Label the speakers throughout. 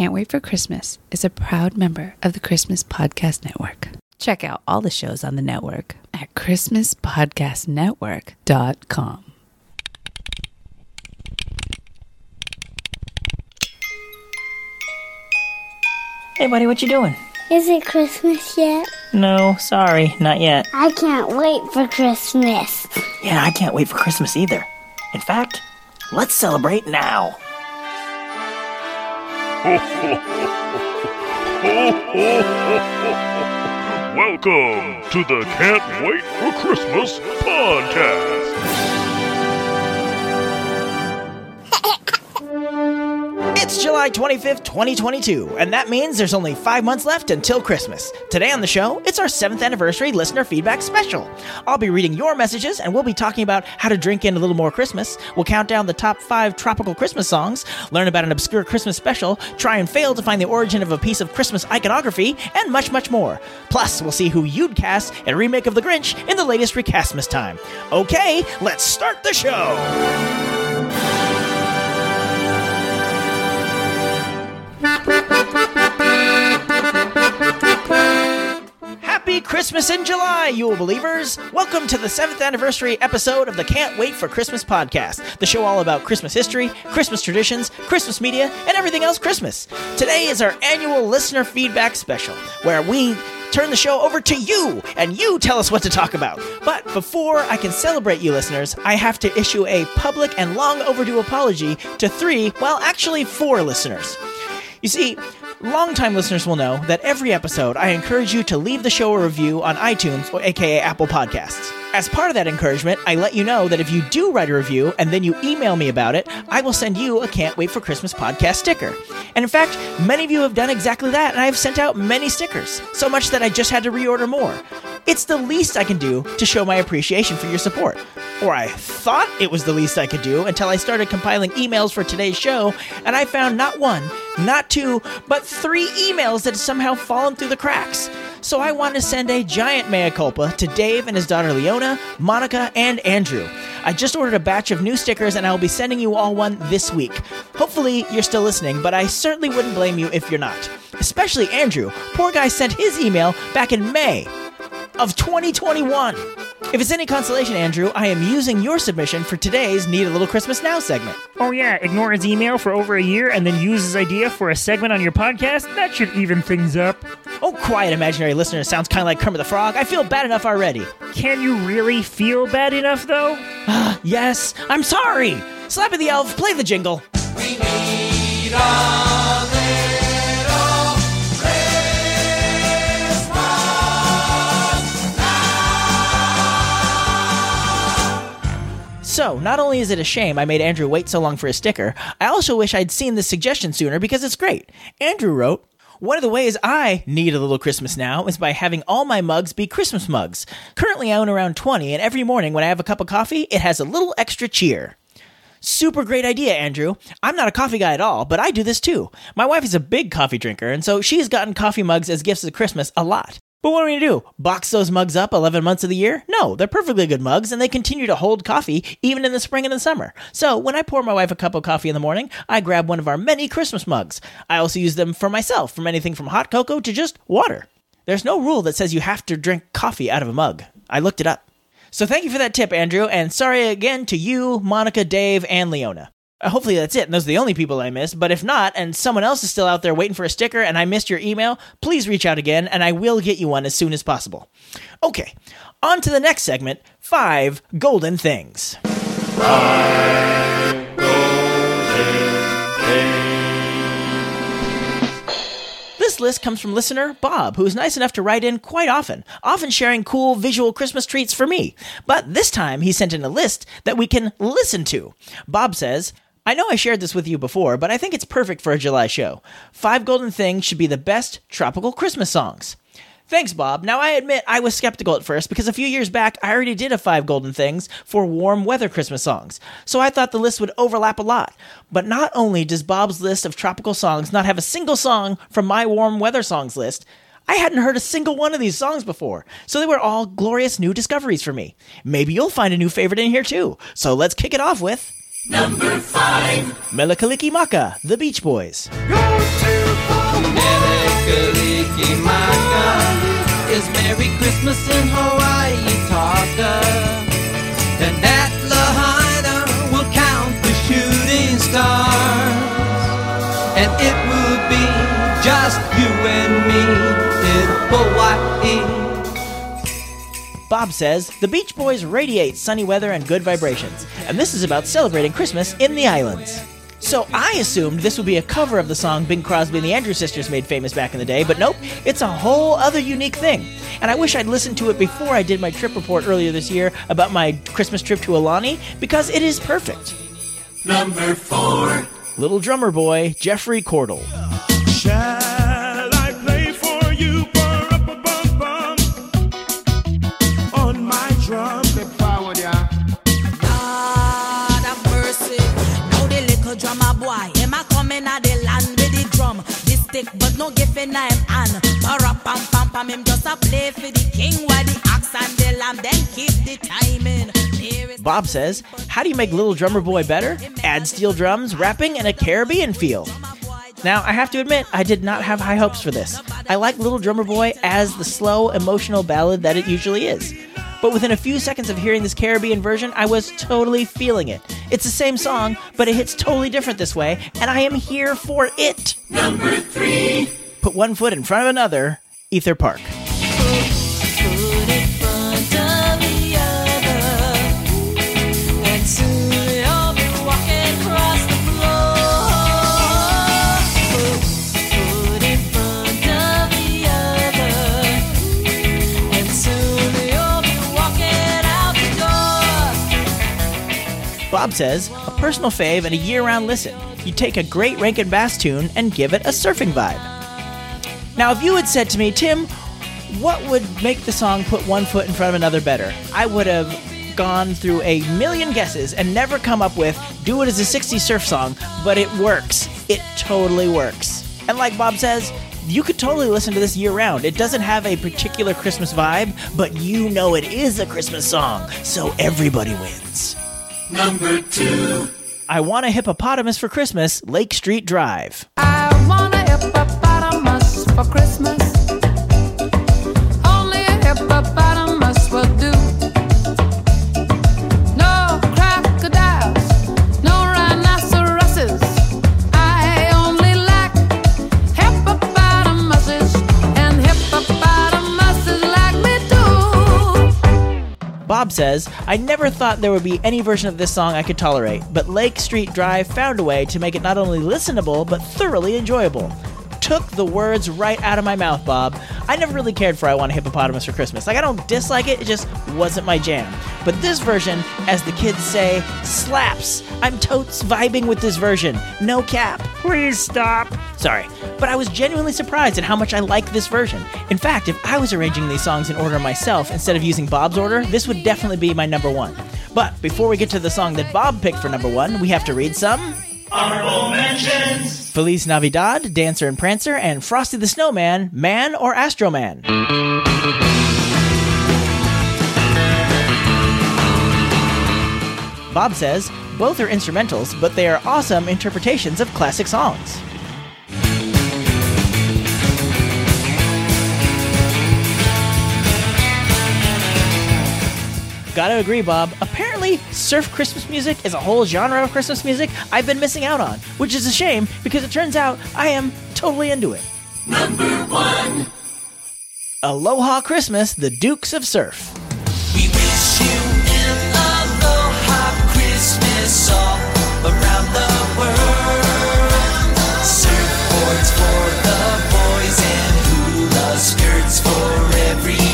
Speaker 1: Can't Wait for Christmas is a proud member of the Christmas Podcast Network. Check out all the shows on the network at ChristmasPodcastNetwork.com.
Speaker 2: Hey, buddy, what you doing?
Speaker 3: Is it Christmas yet?
Speaker 2: No, sorry, not yet.
Speaker 3: I can't wait for Christmas.
Speaker 2: Yeah, I can't wait for Christmas either. In fact, let's celebrate now.
Speaker 4: Welcome to the Can't Wait for Christmas podcast.
Speaker 2: It's July 25th, 2022, and that means there's only five months left until Christmas. Today on the show, it's our seventh anniversary listener feedback special. I'll be reading your messages, and we'll be talking about how to drink in a little more Christmas. We'll count down the top five tropical Christmas songs, learn about an obscure Christmas special, try and fail to find the origin of a piece of Christmas iconography, and much, much more. Plus, we'll see who you'd cast in a remake of The Grinch in the latest Recastmas time. Okay, let's start the show! Christmas in July, you believers! Welcome to the 7th anniversary episode of the Can't Wait for Christmas podcast, the show all about Christmas history, Christmas traditions, Christmas media, and everything else Christmas. Today is our annual listener feedback special, where we turn the show over to you and you tell us what to talk about. But before I can celebrate you listeners, I have to issue a public and long overdue apology to three, well, actually four listeners. You see, longtime listeners will know that every episode I encourage you to leave the show a review on iTunes, or aka Apple Podcasts. As part of that encouragement, I let you know that if you do write a review and then you email me about it, I will send you a Can't Wait for Christmas podcast sticker. And in fact, many of you have done exactly that, and I have sent out many stickers, so much that I just had to reorder more. It's the least I can do to show my appreciation for your support. Or I thought it was the least I could do until I started compiling emails for today's show, and I found not one, not two, but three emails that had somehow fallen through the cracks. So I want to send a giant mea culpa to Dave and his daughter Leona, Monica, and Andrew. I just ordered a batch of new stickers and I will be sending you all one this week. Hopefully you're still listening, but I certainly wouldn't blame you if you're not. Especially Andrew. Poor guy sent his email back in May of 2021. If it's any consolation, Andrew, I am using your submission for today's Need a Little Christmas Now segment.
Speaker 5: Oh yeah, ignore his email for over a year and then use his idea for a segment on your podcast? That should even things up.
Speaker 2: Oh, quiet, imaginary listener. Sounds kind of like Kermit the Frog. I feel bad enough already.
Speaker 5: Can you really feel bad enough though?
Speaker 2: Ah, yes, I'm sorry. Slappy the Elf, play the jingle. So, not only is it a shame I made Andrew wait so long for his sticker, I also wish I'd seen this suggestion sooner because it's great. Andrew wrote, one of the ways I need a little Christmas now is by having all my mugs be Christmas mugs. Currently, I own around 20, and every morning when I have a cup of coffee, it has a little extra cheer. Super great idea, Andrew. I'm not a coffee guy at all, but I do this too. My wife is a big coffee drinker, and so she's gotten coffee mugs as gifts at Christmas a lot. But what are we gonna do? Box those mugs up 11 months of the year? No, they're perfectly good mugs, and they continue to hold coffee even in the spring and the summer. So when I pour my wife a cup of coffee in the morning, I grab one of our many Christmas mugs. I also use them for myself, from anything from hot cocoa to just water. There's no rule that says you have to drink coffee out of a mug. I looked it up. So thank you for that tip, Andrew, and sorry again to you, Monica, Dave, and Leona. Hopefully that's it, and those are the only people I missed. But if not, and someone else is still out there waiting for a sticker and I missed your email, please reach out again, and I will get you one as soon as possible. Okay, on to the next segment five golden things. This list comes from listener Bob, who is nice enough to write in quite often, often sharing cool visual Christmas treats for me. But this time he sent in a list that we can listen to. Bob says, I know I shared this with you before, but I think it's perfect for a July show. Five Golden Things should be the best tropical Christmas songs. Thanks, Bob. Now, I admit I was skeptical at first because a few years back I already did a five golden things for warm weather Christmas songs, so I thought the list would overlap a lot. But not only does Bob's list of tropical songs not have a single song from my warm weather songs list, I hadn't heard a single one of these songs before, so they were all glorious new discoveries for me. Maybe you'll find a new favorite in here too. So let's kick it off with. Number five. Mele Kalikimaka, The Beach Boys.
Speaker 6: Mele Kalikimaka is Merry Christmas in Hawaii Taka. And at Lahaina will count the shooting stars. And it will be just you and me.
Speaker 2: Bob says the Beach Boys radiate sunny weather and good vibrations, and this is about celebrating Christmas in the islands. So I assumed this would be a cover of the song Bing Crosby and the Andrews Sisters made famous back in the day, but nope, it's a whole other unique thing. And I wish I'd listened to it before I did my trip report earlier this year about my Christmas trip to Alani, because it is perfect.
Speaker 7: Number four.
Speaker 2: Little drummer boy, Jeffrey Cordell.
Speaker 8: But no giving him hand. Para pam pam pam, him just a play for the king while the axe and the lamb then keep the timing.
Speaker 2: Bob says, How do you make Little Drummer Boy better? Add steel drums, rapping, and a Caribbean feel. Now, I have to admit, I did not have high hopes for this. I like Little Drummer Boy as the slow, emotional ballad that it usually is. But within a few seconds of hearing this Caribbean version, I was totally feeling it. It's the same song, but it hits totally different this way, and I am here for it.
Speaker 7: Number three.
Speaker 2: Put one foot in front of another, Ether Park. Bob says, a personal fave and a year round listen. You take a great Rankin Bass tune and give it a surfing vibe. Now, if you had said to me, Tim, what would make the song put one foot in front of another better? I would have gone through a million guesses and never come up with do it as a 60s surf song, but it works. It totally works. And like Bob says, you could totally listen to this year round. It doesn't have a particular Christmas vibe, but you know it is a Christmas song, so everybody wins.
Speaker 7: Number two.
Speaker 2: I Want a Hippopotamus for Christmas, Lake Street Dive.
Speaker 8: I want a hippopotamus Christmas. Only a hippopotamus will do. No crocodiles, no rhinoceroses. I only like hippopotamuses, and hippopotamuses like me too.
Speaker 2: Bob says, I never thought there would be any version of this song I could tolerate, but Lake Street Dive found a way to make it not only listenable, but thoroughly enjoyable. Took the words right out of my mouth, Bob. I never really cared for I Want a Hippopotamus for Christmas. Like, I don't dislike it, it just wasn't my jam. But this version, as the kids say, slaps. I'm totes vibing with this version. No cap.
Speaker 5: Please stop.
Speaker 2: Sorry, but I was genuinely surprised at how much I like this version. In fact, if I was arranging these songs in order myself instead of using Bob's order, this would definitely be my number one. But before we get to the song that Bob picked for number one, we have to read some.
Speaker 7: Honorable mentions.
Speaker 2: Feliz Navidad, Dancer and Prancer, and Frosty the Snowman, Man or Astro Man. Bob says, both are instrumentals, but they are awesome interpretations of classic songs. Gotta agree, Bob. Apparently, surf Christmas music is a whole genre of Christmas music I've been missing out on, which is a shame because it turns out I am totally into it.
Speaker 7: Number one.
Speaker 2: Aloha Christmas, the Dukes of Surf.
Speaker 6: We wish you an aloha Christmas all around the world. Surfboards for the boys and hula skirts for every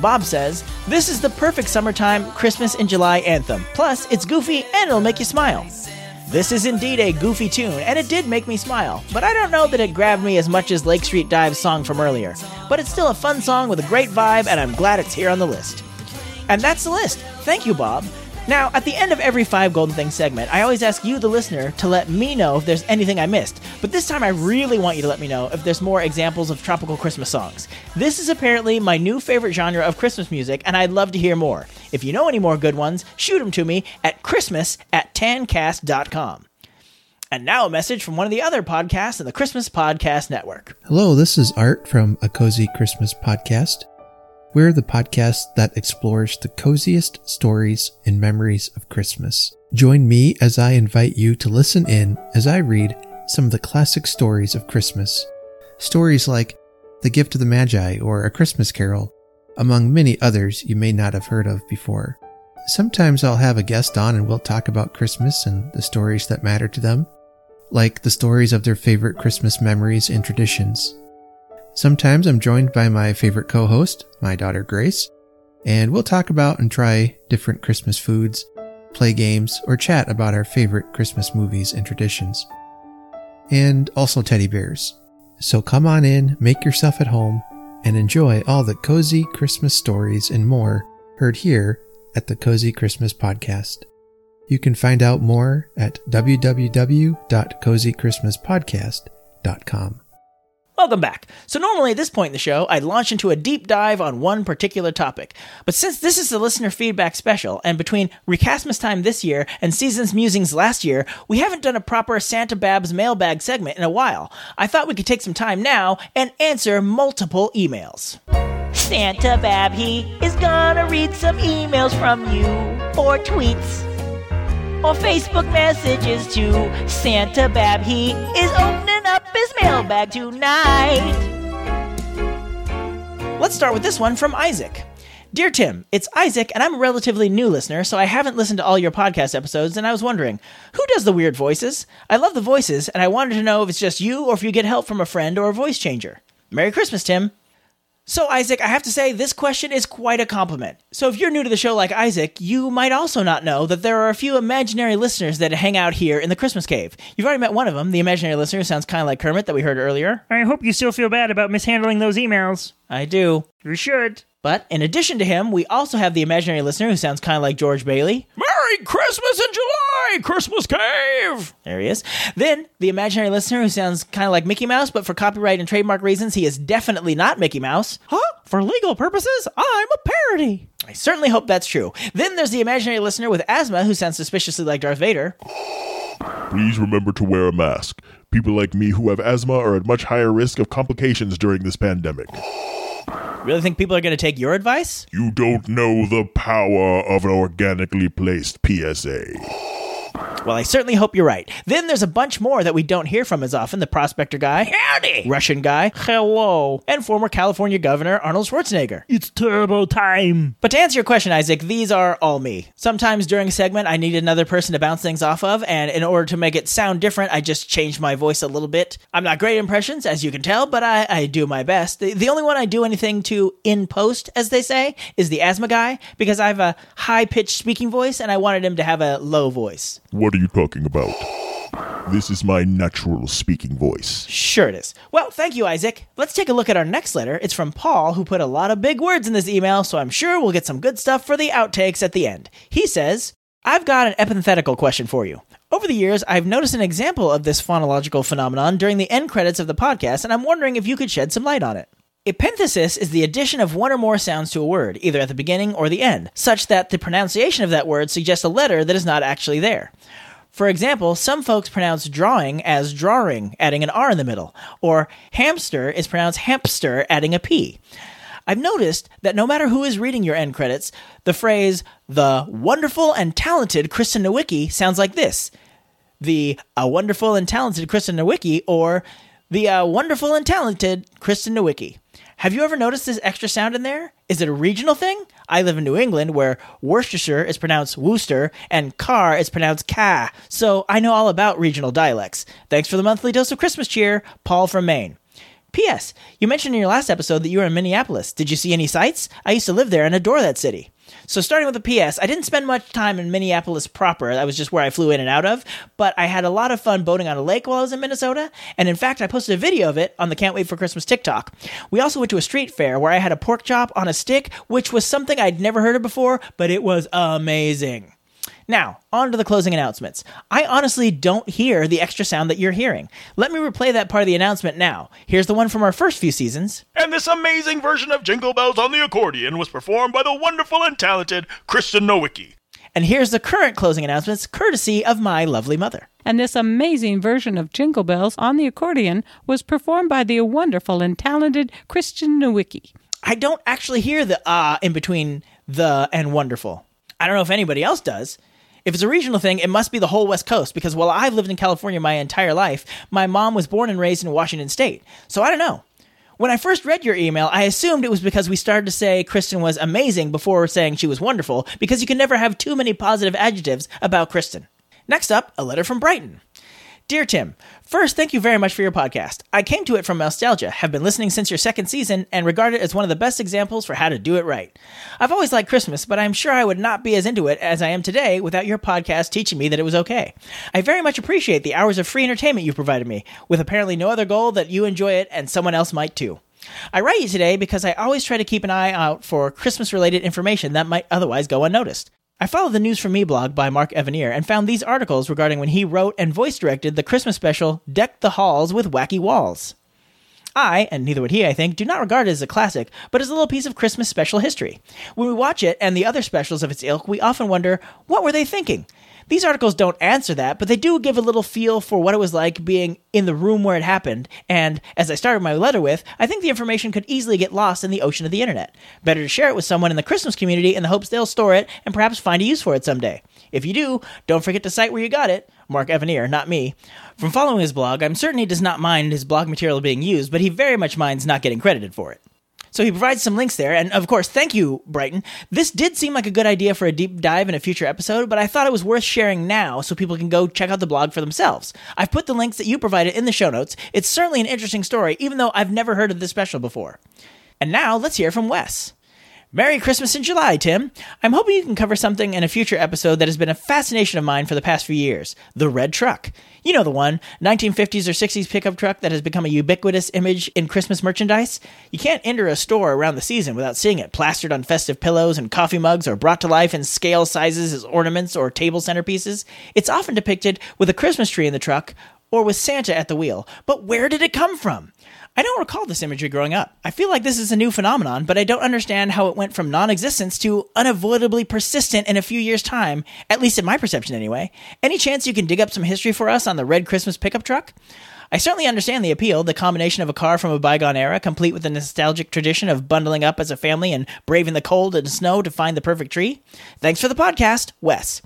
Speaker 2: Bob says, This is the perfect summertime Christmas in July anthem. Plus, it's goofy and it'll make you smile. This is indeed a goofy tune, and it did make me smile, but I don't know that it grabbed me as much as Lake Street Dive's song from earlier. But it's still a fun song with a great vibe, and I'm glad it's here on the list. And that's the list. Thank you, Bob. Now, at the end of every Five Golden Things segment, I always ask you, the listener, to let me know if there's anything I missed. But this time, I really want you to let me know if there's more examples of tropical Christmas songs. This is apparently my new favorite genre of Christmas music, and I'd love to hear more. If you know any more good ones, shoot them to me at christmas at tancast.com. And now a message from one of the other podcasts in the Christmas Podcast Network.
Speaker 9: Hello, this is Art from A Cozy Christmas Podcast. We're the podcast that explores the coziest stories and memories of Christmas. Join me as I invite you to listen in as I read some of the classic stories of Christmas. Stories like The Gift of the Magi or A Christmas Carol, among many others you may not have heard of before. Sometimes I'll have a guest on and we'll talk about Christmas and the stories that matter to them, like the stories of their favorite Christmas memories and traditions. Sometimes I'm joined by my favorite co host, my daughter Grace, and we'll talk about and try different Christmas foods, play games, or chat about our favorite Christmas movies and traditions. And also teddy bears. So come on in, make yourself at home, and enjoy all the cozy Christmas stories and more heard here at the Cozy Christmas Podcast. You can find out more at www.cozychristmaspodcast.com.
Speaker 2: Welcome back. So, normally at this point in the show, I'd launch into a deep dive on one particular topic. But since this is the listener feedback special, and between Recastmas time this year and Seasons Musings last year, we haven't done a proper Santa Babs mailbag segment in a while. I thought we could take some time now and answer multiple emails. Santa Bab, he is gonna read some emails from you, or tweets, or Facebook messages to Santa Bab, he is opening up his mailbag tonight. Let's start with this one from Isaac. Dear Tim, it's Isaac, and I'm a relatively new listener, so I haven't listened to all your podcast episodes, and I was wondering, who does the weird voices? I love the voices, and I wanted to know if it's just you or if you get help from a friend or a voice changer. Merry Christmas, Tim. So, Isaac, I have to say, this question is quite a compliment. So, if you're new to the show like Isaac, you might also not know that there are a few imaginary listeners that hang out here in the Christmas Cave. You've already met one of them, the imaginary listener sounds kind of like Kermit that we heard earlier.
Speaker 5: I hope you still feel bad about mishandling those emails.
Speaker 2: I do.
Speaker 5: You should.
Speaker 2: But in addition to him, we also have the imaginary listener who sounds kind of like George Bailey.
Speaker 4: Merry Christmas in July, Christmas Cave!
Speaker 2: There he is. Then the imaginary listener who sounds kind of like Mickey Mouse, but for copyright and trademark reasons, he is definitely not Mickey Mouse. Huh? For legal purposes, I'm a parody. I certainly hope that's true. Then there's the imaginary listener with asthma who sounds suspiciously like Darth Vader.
Speaker 4: Please remember to wear a mask. People like me who have asthma are at much higher risk of complications during this pandemic.
Speaker 2: Really think people are going to take your advice?
Speaker 4: You don't know the power of an organically placed PSA.
Speaker 2: Well, I certainly hope you're right. Then there's a bunch more that we don't hear from as often the prospector guy, howdy, Russian guy, hello, and former California Governor Arnold Schwarzenegger.
Speaker 5: It's turbo time.
Speaker 2: But to answer your question, Isaac, these are all me. Sometimes during a segment, I need another person to bounce things off of, and in order to make it sound different, I just change my voice a little bit. I'm not great at impressions, as you can tell, but I, I do my best. The, the only one I do anything to in post, as they say, is the asthma guy, because I have a high pitched speaking voice, and I wanted him to have a low voice.
Speaker 4: What are you talking about? This is my natural speaking voice.
Speaker 2: Sure it is. Well, thank you, Isaac. Let's take a look at our next letter. It's from Paul, who put a lot of big words in this email, so I'm sure we'll get some good stuff for the outtakes at the end. He says, I've got an epenthetical question for you. Over the years, I've noticed an example of this phonological phenomenon during the end credits of the podcast, and I'm wondering if you could shed some light on it. Epenthesis is the addition of one or more sounds to a word, either at the beginning or the end, such that the pronunciation of that word suggests a letter that is not actually there. For example, some folks pronounce drawing as drawing, adding an R in the middle, or hamster is pronounced hamster, adding a P. I've noticed that no matter who is reading your end credits, the phrase, the wonderful and talented Kristen Nowicki sounds like this the a wonderful and talented Kristen Nowicki, or the uh, wonderful and talented Kristen Nowicki. Have you ever noticed this extra sound in there? Is it a regional thing? I live in New England where Worcestershire is pronounced Worcester and car is pronounced ca, so I know all about regional dialects. Thanks for the monthly dose of Christmas cheer, Paul from Maine. P.S. You mentioned in your last episode that you were in Minneapolis. Did you see any sights? I used to live there and adore that city. So, starting with the PS, I didn't spend much time in Minneapolis proper. That was just where I flew in and out of. But I had a lot of fun boating on a lake while I was in Minnesota. And in fact, I posted a video of it on the Can't Wait for Christmas TikTok. We also went to a street fair where I had a pork chop on a stick, which was something I'd never heard of before, but it was amazing. Now, on to the closing announcements. I honestly don't hear the extra sound that you're hearing. Let me replay that part of the announcement now. Here's the one from our first few seasons.
Speaker 4: And this amazing version of Jingle Bells on the accordion was performed by the wonderful and talented Kristen Nowicki.
Speaker 2: And here's the current closing announcements, courtesy of my lovely mother.
Speaker 10: And this amazing version of Jingle Bells on the accordion was performed by the wonderful and talented Kristen Nowicki.
Speaker 2: I don't actually hear the ah in between the and wonderful. I don't know if anybody else does. If it's a regional thing, it must be the whole West Coast because while I've lived in California my entire life, my mom was born and raised in Washington State. So I don't know. When I first read your email, I assumed it was because we started to say Kristen was amazing before saying she was wonderful, because you can never have too many positive adjectives about Kristen. Next up, a letter from Brighton. Dear Tim, first, thank you very much for your podcast. I came to it from nostalgia, have been listening since your second season, and regard it as one of the best examples for how to do it right. I've always liked Christmas, but I'm sure I would not be as into it as I am today without your podcast teaching me that it was okay. I very much appreciate the hours of free entertainment you provided me, with apparently no other goal that you enjoy it and someone else might too. I write you today because I always try to keep an eye out for Christmas related information that might otherwise go unnoticed. I followed the News From Me blog by Mark Evanier and found these articles regarding when he wrote and voice directed the Christmas special Deck the Halls with Wacky Walls. I, and neither would he, I think, do not regard it as a classic, but as a little piece of Christmas special history. When we watch it and the other specials of its ilk, we often wonder, what were they thinking? These articles don't answer that, but they do give a little feel for what it was like being in the room where it happened. And as I started my letter with, I think the information could easily get lost in the ocean of the internet. Better to share it with someone in the Christmas community in the hopes they'll store it and perhaps find a use for it someday. If you do, don't forget to cite where you got it. Mark Evanier, not me. From following his blog, I'm certain he does not mind his blog material being used, but he very much minds not getting credited for it. So he provides some links there, and of course, thank you, Brighton. This did seem like a good idea for a deep dive in a future episode, but I thought it was worth sharing now so people can go check out the blog for themselves. I've put the links that you provided in the show notes. It's certainly an interesting story, even though I've never heard of this special before. And now let's hear from Wes. Merry Christmas in July, Tim. I'm hoping you can cover something in a future episode that has been a fascination of mine for the past few years the red truck. You know the one, 1950s or 60s pickup truck that has become a ubiquitous image in Christmas merchandise? You can't enter a store around the season without seeing it plastered on festive pillows and coffee mugs or brought to life in scale sizes as ornaments or table centerpieces. It's often depicted with a Christmas tree in the truck or with Santa at the wheel. But where did it come from? I don't recall this imagery growing up. I feel like this is a new phenomenon, but I don't understand how it went from non existence to unavoidably persistent in a few years' time, at least in my perception anyway. Any chance you can dig up some history for us on the red Christmas pickup truck? I certainly understand the appeal, the combination of a car from a bygone era, complete with the nostalgic tradition of bundling up as a family and braving the cold and snow to find the perfect tree. Thanks for the podcast, Wes.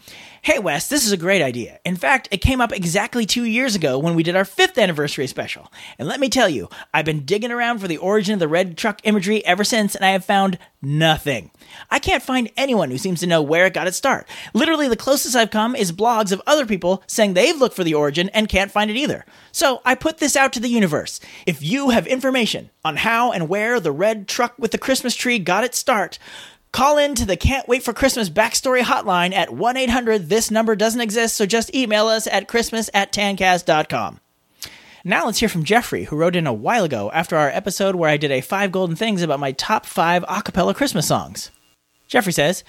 Speaker 2: Hey, Wes, this is a great idea. In fact, it came up exactly two years ago when we did our fifth anniversary special. And let me tell you, I've been digging around for the origin of the red truck imagery ever since, and I have found nothing. I can't find anyone who seems to know where it got its start. Literally, the closest I've come is blogs of other people saying they've looked for the origin and can't find it either. So I put this out to the universe. If you have information on how and where the red truck with the Christmas tree got its start, Call in to the Can't Wait for Christmas backstory hotline at 1 800 This number doesn't exist, so just email us at christmas at tancast.com. Now let's hear from Jeffrey, who wrote in a while ago after our episode where I did a five golden things about my top five acapella Christmas songs. Jeffrey says,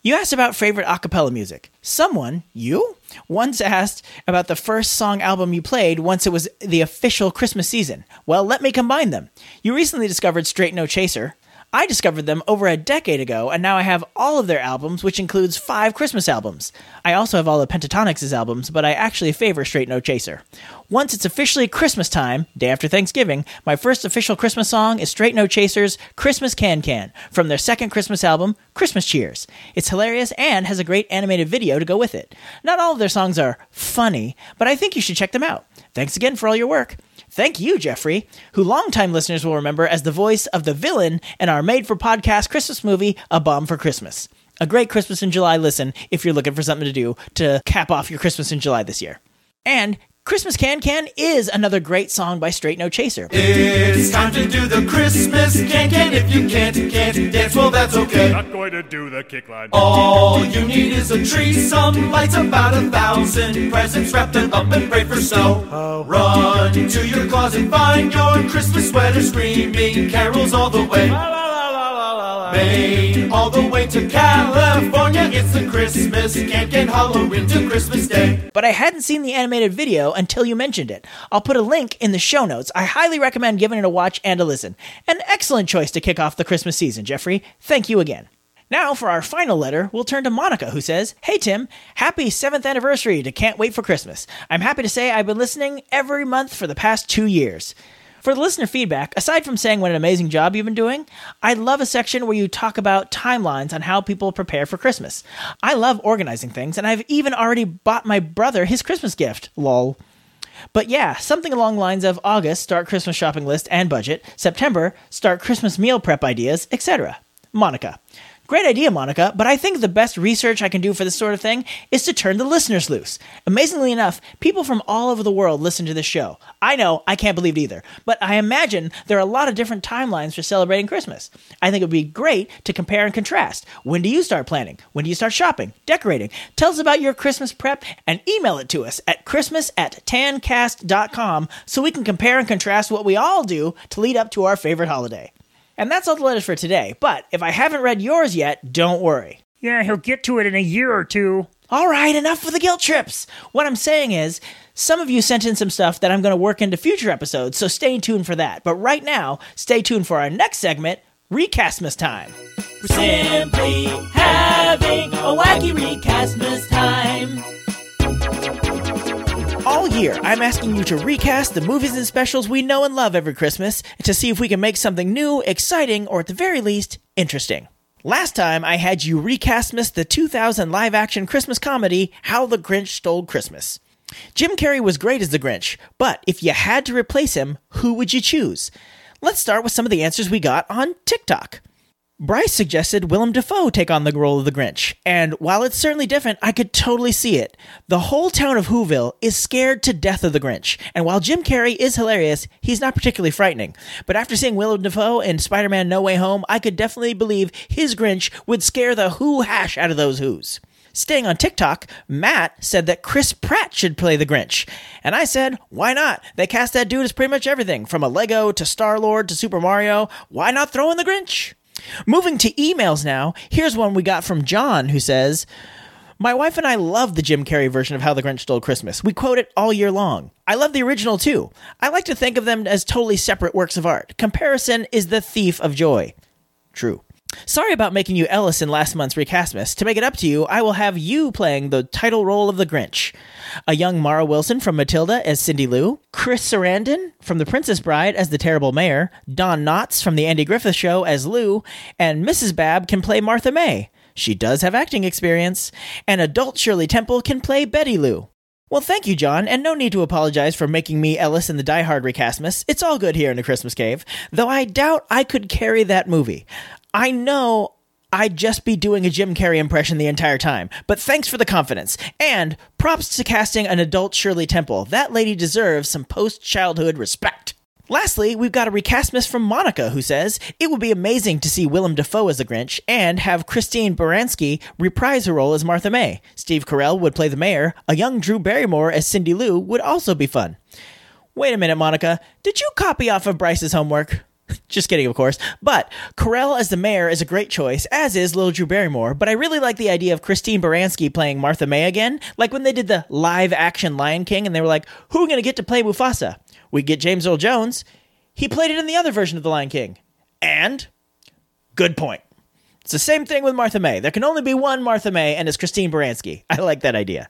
Speaker 2: You asked about favorite acapella music. Someone, you, once asked about the first song album you played once it was the official Christmas season. Well, let me combine them. You recently discovered Straight No Chaser, I discovered them over a decade ago, and now I have all of their albums, which includes five Christmas albums. I also have all of Pentatonix' albums, but I actually favor Straight No Chaser. Once it's officially Christmas time, day after Thanksgiving, my first official Christmas song is Straight No Chaser's Christmas Can Can from their second Christmas album, Christmas Cheers. It's hilarious and has a great animated video to go with it. Not all of their songs are funny, but I think you should check them out. Thanks again for all your work. Thank you, Jeffrey, who longtime listeners will remember as the voice of the villain in our made for podcast Christmas movie, A Bomb for Christmas. A great Christmas in July listen if you're looking for something to do to cap off your Christmas in July this year. And Christmas Can Can is another great song by Straight No Chaser.
Speaker 6: It's time to do the Christmas can can. If you can't, can't dance, well, that's okay.
Speaker 4: Not going to do the kick line.
Speaker 6: All you need is a tree, some lights, about a thousand presents. Wrap them up and pray for snow. Run to your closet, find your Christmas sweater, screaming carols all the way.
Speaker 7: Bay, all the way to California. It's Christmas Halloween to Christmas Day.
Speaker 2: But I hadn't seen the animated video until you mentioned it. I'll put a link in the show notes. I highly recommend giving it a watch and a listen. An excellent choice to kick off the Christmas season, Jeffrey. Thank you again. Now, for our final letter, we'll turn to Monica, who says, Hey Tim, happy 7th anniversary to Can't Wait for Christmas. I'm happy to say I've been listening every month for the past two years. For the listener feedback, aside from saying what an amazing job you've been doing, I love a section where you talk about timelines on how people prepare for Christmas. I love organizing things, and I've even already bought my brother his Christmas gift. Lol. But yeah, something along the lines of August, start Christmas shopping list and budget, September, start Christmas meal prep ideas, etc. Monica. Great idea, Monica, but I think the best research I can do for this sort of thing is to turn the listeners loose. Amazingly enough, people from all over the world listen to this show. I know, I can't believe it either, but I imagine there are a lot of different timelines for celebrating Christmas. I think it would be great to compare and contrast. When do you start planning? When do you start shopping, decorating? Tell us about your Christmas prep and email it to us at christmas at tancast.com so we can compare and contrast what we all do to lead up to our favorite holiday. And that's all the letters for today. But if I haven't read yours yet, don't worry.
Speaker 5: Yeah, he'll get to it in a year or two.
Speaker 2: All right, enough with the guilt trips. What I'm saying is, some of you sent in some stuff that I'm going to work into future episodes, so stay tuned for that. But right now, stay tuned for our next segment, Recastmas Time.
Speaker 7: We're simply having a wacky recastmas time.
Speaker 2: Year, I'm asking you to recast the movies and specials we know and love every Christmas to see if we can make something new, exciting, or at the very least, interesting. Last time, I had you recast miss the 2000 live action Christmas comedy, How the Grinch Stole Christmas. Jim Carrey was great as the Grinch, but if you had to replace him, who would you choose? Let's start with some of the answers we got on TikTok. Bryce suggested Willem Dafoe take on the role of the Grinch, and while it's certainly different, I could totally see it. The whole town of Whoville is scared to death of the Grinch, and while Jim Carrey is hilarious, he's not particularly frightening. But after seeing Willem Dafoe in Spider Man No Way Home, I could definitely believe his Grinch would scare the who hash out of those who's. Staying on TikTok, Matt said that Chris Pratt should play the Grinch. And I said, why not? They cast that dude as pretty much everything, from a Lego to Star Lord to Super Mario. Why not throw in the Grinch? Moving to emails now, here's one we got from John who says, My wife and I love the Jim Carrey version of How the Grinch Stole Christmas. We quote it all year long. I love the original too. I like to think of them as totally separate works of art. Comparison is the thief of joy. True. Sorry about making you Ellis in last month's Recastmas. To make it up to you, I will have you playing the title role of the Grinch. A young Mara Wilson from Matilda as Cindy Lou, Chris Sarandon from The Princess Bride as the Terrible Mayor, Don Knotts from The Andy Griffith Show as Lou, and Mrs. Babb can play Martha May. She does have acting experience. And adult Shirley Temple can play Betty Lou. Well, thank you, John, and no need to apologize for making me Ellis in the Die Hard recastmas. It's all good here in the Christmas Cave, though I doubt I could carry that movie. I know I'd just be doing a Jim Carrey impression the entire time, but thanks for the confidence. And props to casting an adult Shirley Temple. That lady deserves some post childhood respect. Lastly, we've got a recast miss from Monica who says it would be amazing to see Willem Dafoe as the Grinch and have Christine Baranski reprise her role as Martha May. Steve Carell would play the mayor. A young Drew Barrymore as Cindy Lou would also be fun. Wait a minute, Monica. Did you copy off of Bryce's homework? Just kidding, of course. But Carell as the mayor is a great choice, as is Little Drew Barrymore. But I really like the idea of Christine Baranski playing Martha May again. Like when they did the live action Lion King and they were like, who are to get to play Mufasa? We get James Earl Jones. He played it in the other version of the Lion King. And, good point. It's the same thing with Martha May. There can only be one Martha May, and it's Christine Baranski. I like that idea.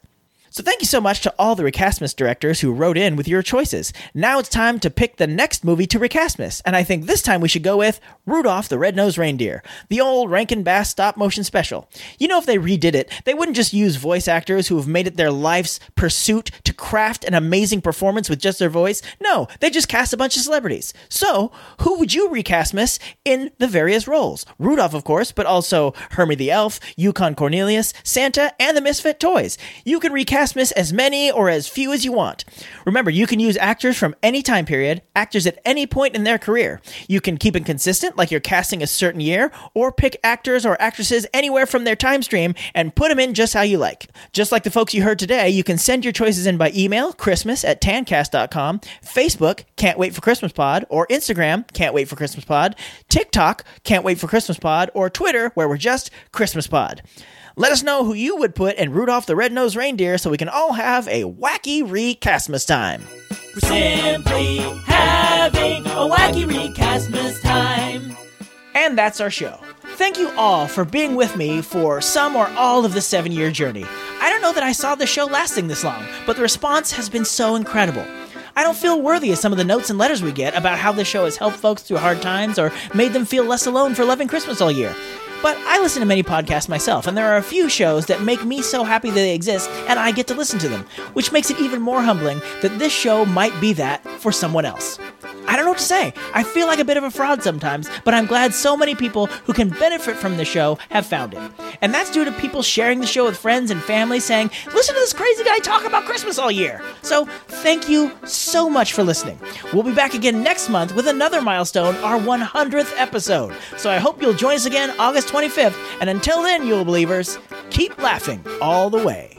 Speaker 2: So thank you so much to all the Recastmas directors who wrote in with your choices. Now it's time to pick the next movie to Recastmas, and I think this time we should go with Rudolph the Red-Nosed Reindeer, the old Rankin Bass stop motion special. You know if they redid it, they wouldn't just use voice actors who have made it their life's pursuit to craft an amazing performance with just their voice. No, they just cast a bunch of celebrities. So, who would you recastmas in the various roles? Rudolph, of course, but also Hermie the Elf, Yukon Cornelius, Santa, and the Misfit Toys. You can recast cast miss as many or as few as you want. Remember, you can use actors from any time period, actors at any point in their career. You can keep it consistent, like you're casting a certain year, or pick actors or actresses anywhere from their time stream and put them in just how you like. Just like the folks you heard today, you can send your choices in by email, Christmas at tancast.com, Facebook, Can't Wait for Christmas Pod, or Instagram, Can't Wait for Christmas Pod, TikTok, Can't Wait for Christmas Pod, or Twitter, where we're just Christmas Pod. Let us know who you would put in Rudolph the Red-Nosed Reindeer so we can all have a wacky recastmas time.
Speaker 7: We're simply having a wacky recastmas time.
Speaker 2: And that's our show. Thank you all for being with me for some or all of the seven year journey. I don't know that I saw the show lasting this long, but the response has been so incredible. I don't feel worthy of some of the notes and letters we get about how the show has helped folks through hard times or made them feel less alone for loving Christmas all year. But I listen to many podcasts myself, and there are a few shows that make me so happy that they exist and I get to listen to them, which makes it even more humbling that this show might be that for someone else. I don't know what to say. I feel like a bit of a fraud sometimes, but I'm glad so many people who can benefit from the show have found it. And that's due to people sharing the show with friends and family saying, listen to this crazy guy talk about Christmas all year. So thank you so much for listening. We'll be back again next month with another milestone, our 100th episode. So I hope you'll join us again August 25th. And until then, Yule Believers, keep laughing all the way.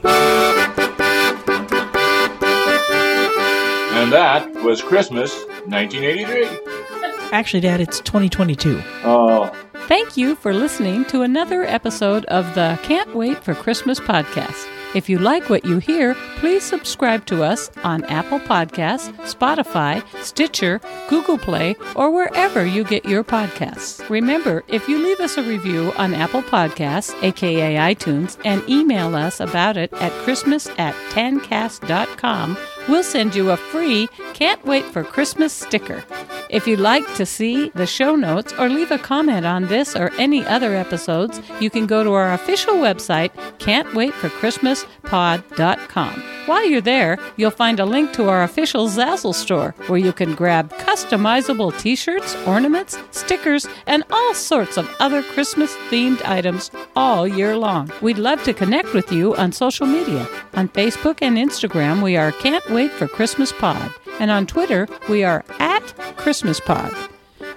Speaker 11: And that was Christmas 1983.
Speaker 2: Actually, Dad, it's 2022.
Speaker 11: Oh.
Speaker 10: Thank you for listening to another episode of the Can't Wait for Christmas podcast. If you like what you hear, please subscribe to us on Apple Podcasts, Spotify, Stitcher, Google Play, or wherever you get your podcasts. Remember, if you leave us a review on Apple Podcasts, aka iTunes, and email us about it at Christmas at tancast.com, we'll send you a free Can't Wait for Christmas sticker. If you'd like to see the show notes or leave a comment on this or any other episodes, you can go to our official website, can'twaitforchristmaspod.com. While you're there, you'll find a link to our official Zazzle store where you can grab customizable t shirts, ornaments, stickers, and all sorts of other Christmas themed items all year long. We'd love to connect with you on social media. On Facebook and Instagram, we are Can't Wait for Christmas Pod. And on Twitter, we are at Christmas Pod.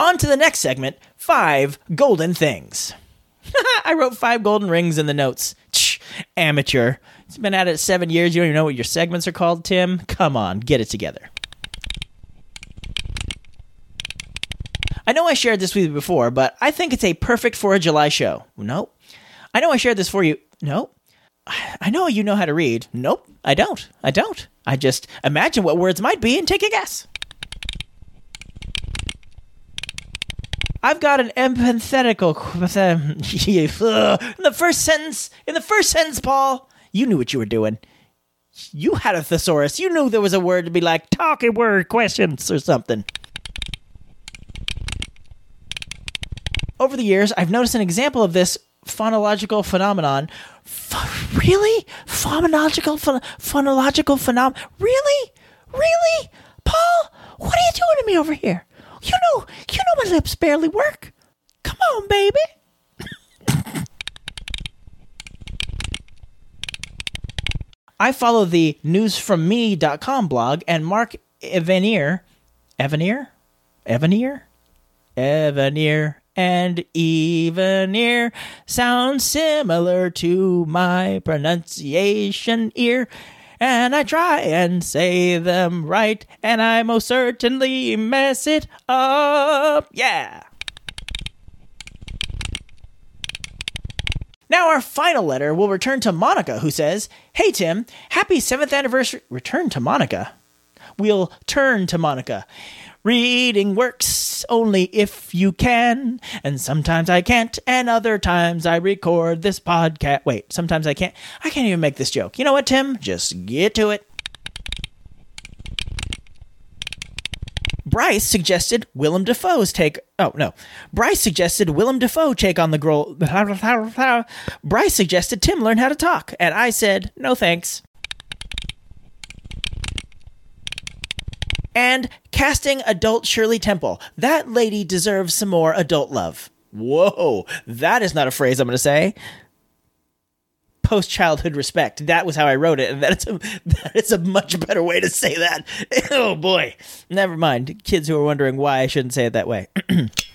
Speaker 2: On to the next segment five golden things. I wrote five golden rings in the notes. Tch, amateur. It's been at it seven years. You don't even know what your segments are called, Tim? Come on, get it together. I know I shared this with you before, but I think it's a perfect for a July show. Nope. I know I shared this for you. Nope. I know you know how to read. Nope, I don't. I don't. I just imagine what words might be and take a guess. I've got an empathetical. in the first sentence, in the first sentence, Paul, you knew what you were doing. You had a thesaurus. You knew there was a word to be like talking word questions or something. Over the years, I've noticed an example of this phonological phenomenon. Ph- really? Phonological, ph- phonological phenomenon? Really? Really? Paul, what are you doing to me over here? You know, you know my lips barely work. Come on, baby. I follow the newsfromme.com blog and Mark Evanier, Evanier, Evanier, Evanier, and Evanier sound similar to my pronunciation ear. And I try and say them right, and I most certainly mess it up. Yeah. Now, our final letter will return to Monica, who says, Hey, Tim, happy seventh anniversary. Return to Monica. We'll turn to Monica. Reading works only if you can, and sometimes I can't, and other times I record this podcast. Wait, sometimes I can't. I can't even make this joke. You know what, Tim? Just get to it. Bryce suggested Willem Dafoe's take. Oh no, Bryce suggested Willem Dafoe take on the girl. Bryce suggested Tim learn how to talk, and I said no thanks. And casting adult Shirley Temple. That lady deserves some more adult love. Whoa, that is not a phrase I'm going to say. Post childhood respect. That was how I wrote it, and that's a that is a much better way to say that. Oh boy, never mind. Kids who are wondering why I shouldn't say it that way.